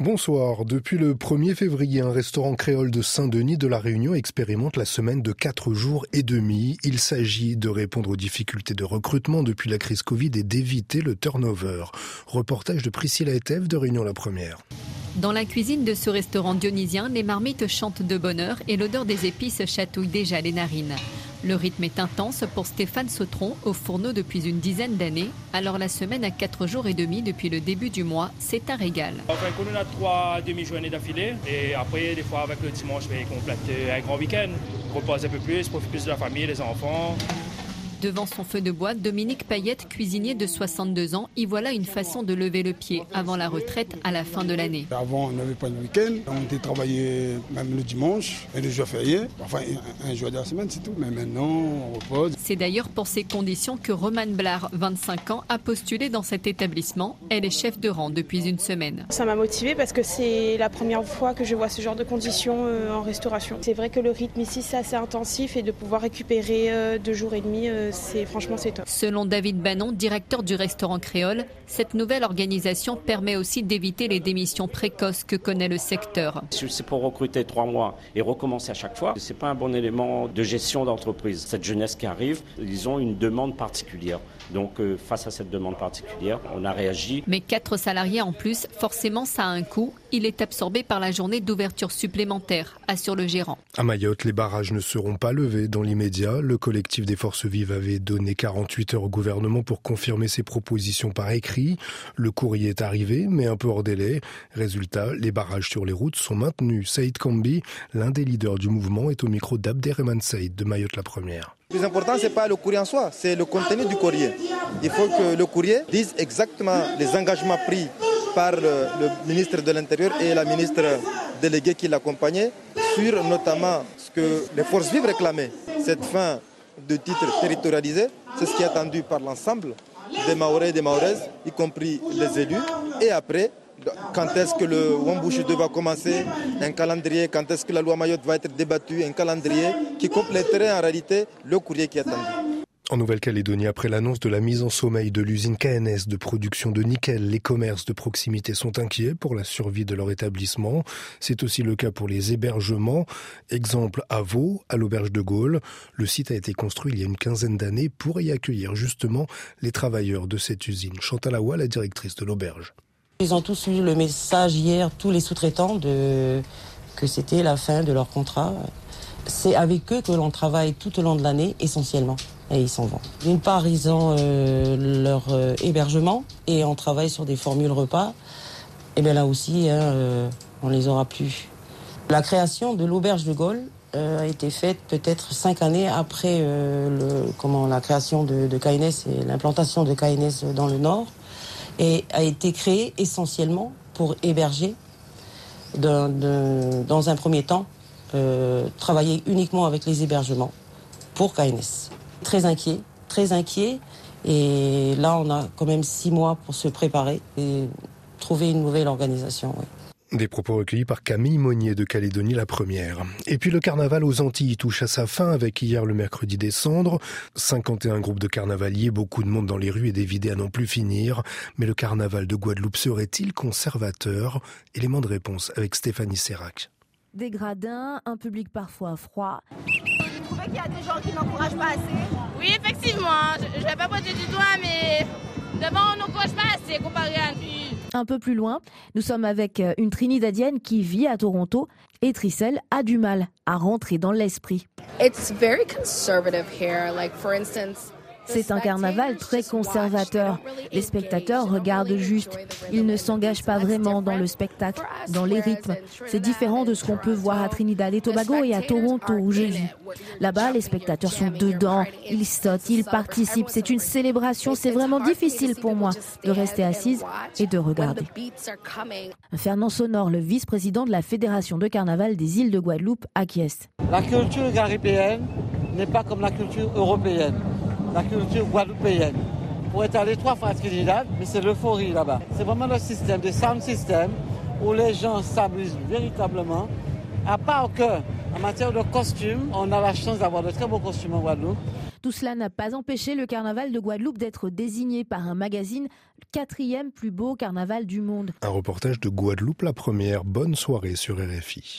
Bonsoir. Depuis le 1er février, un restaurant créole de Saint-Denis de la Réunion expérimente la semaine de 4 jours et demi. Il s'agit de répondre aux difficultés de recrutement depuis la crise Covid et d'éviter le turnover. Reportage de Priscilla Etève de Réunion la Première. Dans la cuisine de ce restaurant dionysien, les marmites chantent de bonheur et l'odeur des épices chatouille déjà les narines. Le rythme est intense pour Stéphane Sautron au fourneau depuis une dizaine d'années. Alors la semaine à 4 jours et demi depuis le début du mois, c'est un régal. Enfin, on a trois demi-journées d'affilée et après, des fois, avec le dimanche, on complète un grand week-end. On repose un peu plus, profite plus de la famille, des enfants. Devant son feu de bois, Dominique Payette, cuisinier de 62 ans, y voilà une façon de lever le pied avant la retraite à la fin de l'année. Avant, on n'avait pas de week-end. On était travaillé même le dimanche et le jour férié. Enfin, un jour de la semaine, c'est tout. Mais maintenant, on repose. C'est d'ailleurs pour ces conditions que Romane Blard, 25 ans, a postulé dans cet établissement. Elle est chef de rang depuis une semaine. Ça m'a motivée parce que c'est la première fois que je vois ce genre de conditions euh, en restauration. C'est vrai que le rythme ici, c'est assez intensif et de pouvoir récupérer euh, deux jours et demi, franchement c'est top. Selon David Bannon, directeur du restaurant créole, cette nouvelle organisation permet aussi d'éviter les démissions précoces que connaît le secteur. C'est pour recruter trois mois et recommencer à chaque fois. C'est pas un bon élément de gestion d'entreprise. Cette jeunesse qui arrive, ils ont une demande particulière. Donc euh, face à cette demande particulière, on a réagi. Mais quatre salariés en plus, forcément ça a un coût. Il est absorbé par la journée d'ouverture supplémentaire, assure le gérant. À Mayotte, les barrages ne seront pas levés dans l'immédiat. Le collectif des forces vives avait donné 48 heures au gouvernement pour confirmer ses propositions par écrit. Le courrier est arrivé, mais un peu hors délai. Résultat, les barrages sur les routes sont maintenus. Saïd Kambi, l'un des leaders du mouvement, est au micro d'Abderrahman Saïd de Mayotte la Première. Le plus important, ce n'est pas le courrier en soi, c'est le contenu du courrier. Il faut que le courrier dise exactement les engagements pris par le, ministre de l'Intérieur et la ministre déléguée qui l'accompagnait sur notamment ce que les forces vives réclamaient. Cette fin de titre territorialisé, c'est ce qui est attendu par l'ensemble des Maorais et des Maoraises, y compris les élus. Et après, quand est-ce que le Wambouche 2 va commencer, un calendrier, quand est-ce que la loi Mayotte va être débattue, un calendrier qui compléterait en réalité le courrier qui est attendu. En Nouvelle-Calédonie, après l'annonce de la mise en sommeil de l'usine KNS de production de nickel, les commerces de proximité sont inquiets pour la survie de leur établissement. C'est aussi le cas pour les hébergements. Exemple à Vaux, à l'auberge de Gaulle. Le site a été construit il y a une quinzaine d'années pour y accueillir justement les travailleurs de cette usine. Chantal Awa, la directrice de l'auberge. Ils ont tous eu le message hier, tous les sous-traitants, que c'était la fin de leur contrat. C'est avec eux que l'on travaille tout au long de l'année, essentiellement. Et ils s'en vont. D'une part, ils ont euh, leur euh, hébergement et on travaille sur des formules repas. Et bien là aussi, hein, euh, on les aura plus. La création de l'auberge de Gaulle a été faite peut-être cinq années après la création de, de KNS et l'implantation de KNS dans le Nord et a été créée essentiellement pour héberger dans un premier temps travailler uniquement avec les hébergements pour KNS. Très inquiet, très inquiet. Et là, on a quand même six mois pour se préparer et trouver une nouvelle organisation. Des propos recueillis par Camille Monnier de Calédonie la première. Et puis le carnaval aux Antilles touche à sa fin avec hier le mercredi des cendres. 51 groupes de carnavaliers, beaucoup de monde dans les rues et des vidéos à n'en plus finir. Mais le carnaval de Guadeloupe serait-il conservateur? Élément de réponse avec Stéphanie Serrac des gradins, un public parfois froid. Trouvez qu'il y a des gens qui n'encouragent pas assez Oui, effectivement. Hein. Je ne vais pas poser du doigt, mais d'abord, on n'encourage pas assez comparé à Un peu plus loin, nous sommes avec euh, une Trinidadienne qui vit à Toronto et Tricelle a du mal à rentrer dans l'esprit. It's very conservative here. Like for instance, c'est un carnaval très conservateur. Les spectateurs regardent juste. Ils ne s'engagent pas vraiment dans le spectacle, dans les rythmes. C'est différent de ce qu'on peut voir à Trinidad et Tobago et à Toronto où j'ai vu. Là-bas, les spectateurs sont dedans. Ils sautent, ils participent. C'est une célébration. C'est vraiment difficile pour moi de rester assise et de regarder. Fernand Sonor, le vice-président de la Fédération de carnaval des îles de Guadeloupe, acquiesce. La culture caribéenne n'est pas comme la culture européenne la culture guadeloupéenne. Pour être allé trois fois à Trinidad, mais c'est l'euphorie là-bas. C'est vraiment le système, des sound system, où les gens s'amusent véritablement. À part que, en matière de costumes, on a la chance d'avoir de très beaux costumes en Guadeloupe. Tout cela n'a pas empêché le carnaval de Guadeloupe d'être désigné par un magazine le quatrième plus beau carnaval du monde. Un reportage de Guadeloupe, la première. Bonne soirée sur RFI.